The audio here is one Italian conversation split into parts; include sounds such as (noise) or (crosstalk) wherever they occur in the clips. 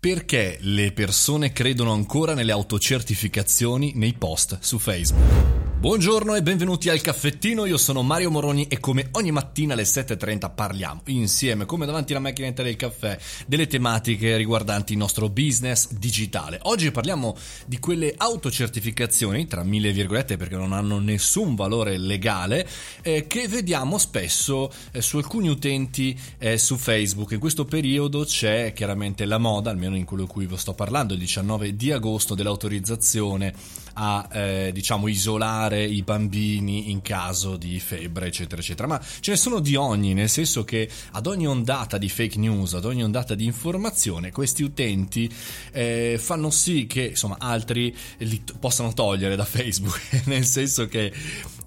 Perché le persone credono ancora nelle autocertificazioni nei post su Facebook? Buongiorno e benvenuti al caffettino, io sono Mario Moroni e come ogni mattina alle 7.30 parliamo insieme, come davanti alla macchinetta del caffè, delle tematiche riguardanti il nostro business digitale. Oggi parliamo di quelle autocertificazioni, tra mille virgolette perché non hanno nessun valore legale, eh, che vediamo spesso eh, su alcuni utenti eh, su Facebook. In questo periodo c'è chiaramente la moda, almeno in quello di cui vi sto parlando, il 19 di agosto, dell'autorizzazione a eh, diciamo isolare i bambini in caso di febbre eccetera eccetera. Ma ce ne sono di ogni nel senso che ad ogni ondata di fake news ad ogni ondata di informazione questi utenti eh, fanno sì che insomma altri li t- possano togliere da Facebook. (laughs) Nel senso che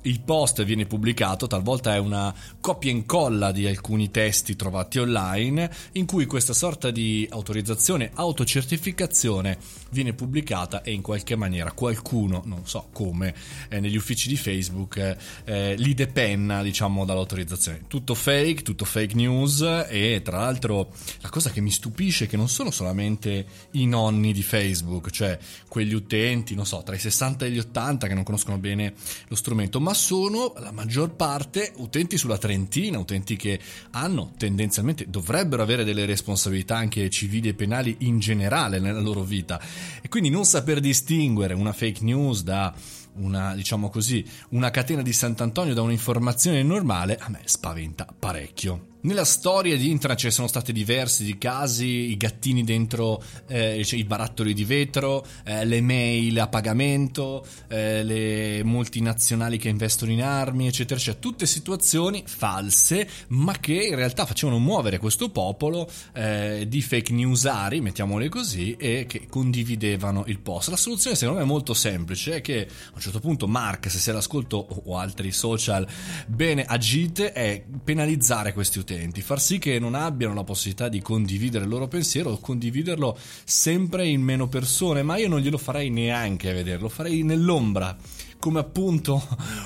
il post viene pubblicato, talvolta è una copia e incolla di alcuni testi trovati online, in cui questa sorta di autorizzazione, autocertificazione viene pubblicata e in qualche maniera qualcuno, non so come, eh, negli uffici di Facebook eh, li depenna, diciamo, dall'autorizzazione. Tutto fake, tutto fake news e tra l'altro la cosa che mi stupisce è che non sono solamente i nonni di Facebook, cioè quegli utenti, non so, tra i 60 e gli 80 che non conoscono bene lo strumento, ma ma sono la maggior parte utenti sulla trentina, utenti che hanno tendenzialmente, dovrebbero avere delle responsabilità anche civili e penali in generale nella loro vita e quindi non saper distinguere una fake news da una, diciamo così, una catena di Sant'Antonio da un'informazione normale, a me spaventa parecchio. Nella storia di Intra ci sono stati diversi di casi, i gattini dentro eh, cioè i barattoli di vetro, eh, le mail a pagamento, eh, le multinazionali che investono in armi, eccetera, eccetera. Tutte situazioni false, ma che in realtà facevano muovere questo popolo eh, di fake newsari, mettiamole così, e che condividevano il post. La soluzione secondo me è molto semplice, è che a un certo punto Mark, se sei all'ascolto o altri social, bene agite, è penalizzare questi utenti utenti, far sì che non abbiano la possibilità di condividere il loro pensiero o condividerlo sempre in meno persone, ma io non glielo farei neanche vedere, lo farei nell'ombra come appunto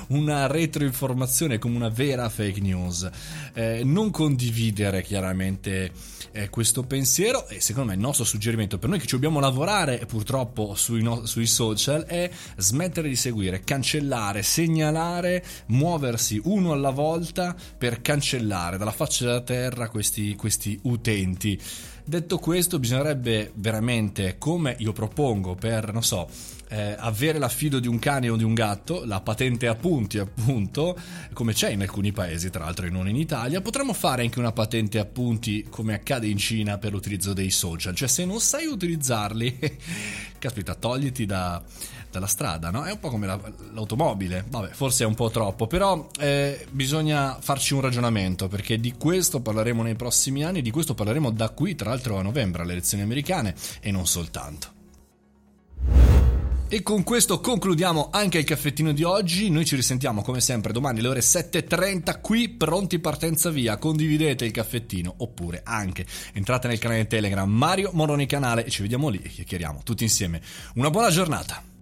una retroinformazione, come una vera fake news. Eh, non condividere chiaramente eh, questo pensiero e secondo me il nostro suggerimento per noi che ci dobbiamo lavorare purtroppo sui, no- sui social è smettere di seguire, cancellare, segnalare, muoversi uno alla volta per cancellare dalla faccia della terra questi, questi utenti. Detto questo, bisognerebbe veramente, come io propongo per, non so, eh, avere l'affido di un cane o di un gatto, la patente a punti appunto, come c'è in alcuni paesi, tra l'altro e non in Italia, potremmo fare anche una patente a punti come accade in Cina per l'utilizzo dei social, cioè se non sai utilizzarli, (laughs) caspita, togliti da, dalla strada, no? È un po' come la, l'automobile, vabbè, forse è un po' troppo, però eh, bisogna farci un ragionamento perché di questo parleremo nei prossimi anni, di questo parleremo da qui, tra l'altro a novembre, alle elezioni americane e non soltanto. E con questo concludiamo anche il caffettino di oggi. Noi ci risentiamo come sempre domani alle ore 7.30 qui, pronti partenza via. Condividete il caffettino oppure anche entrate nel canale Telegram Mario Moroni Canale e ci vediamo lì e chiacchieriamo tutti insieme. Una buona giornata!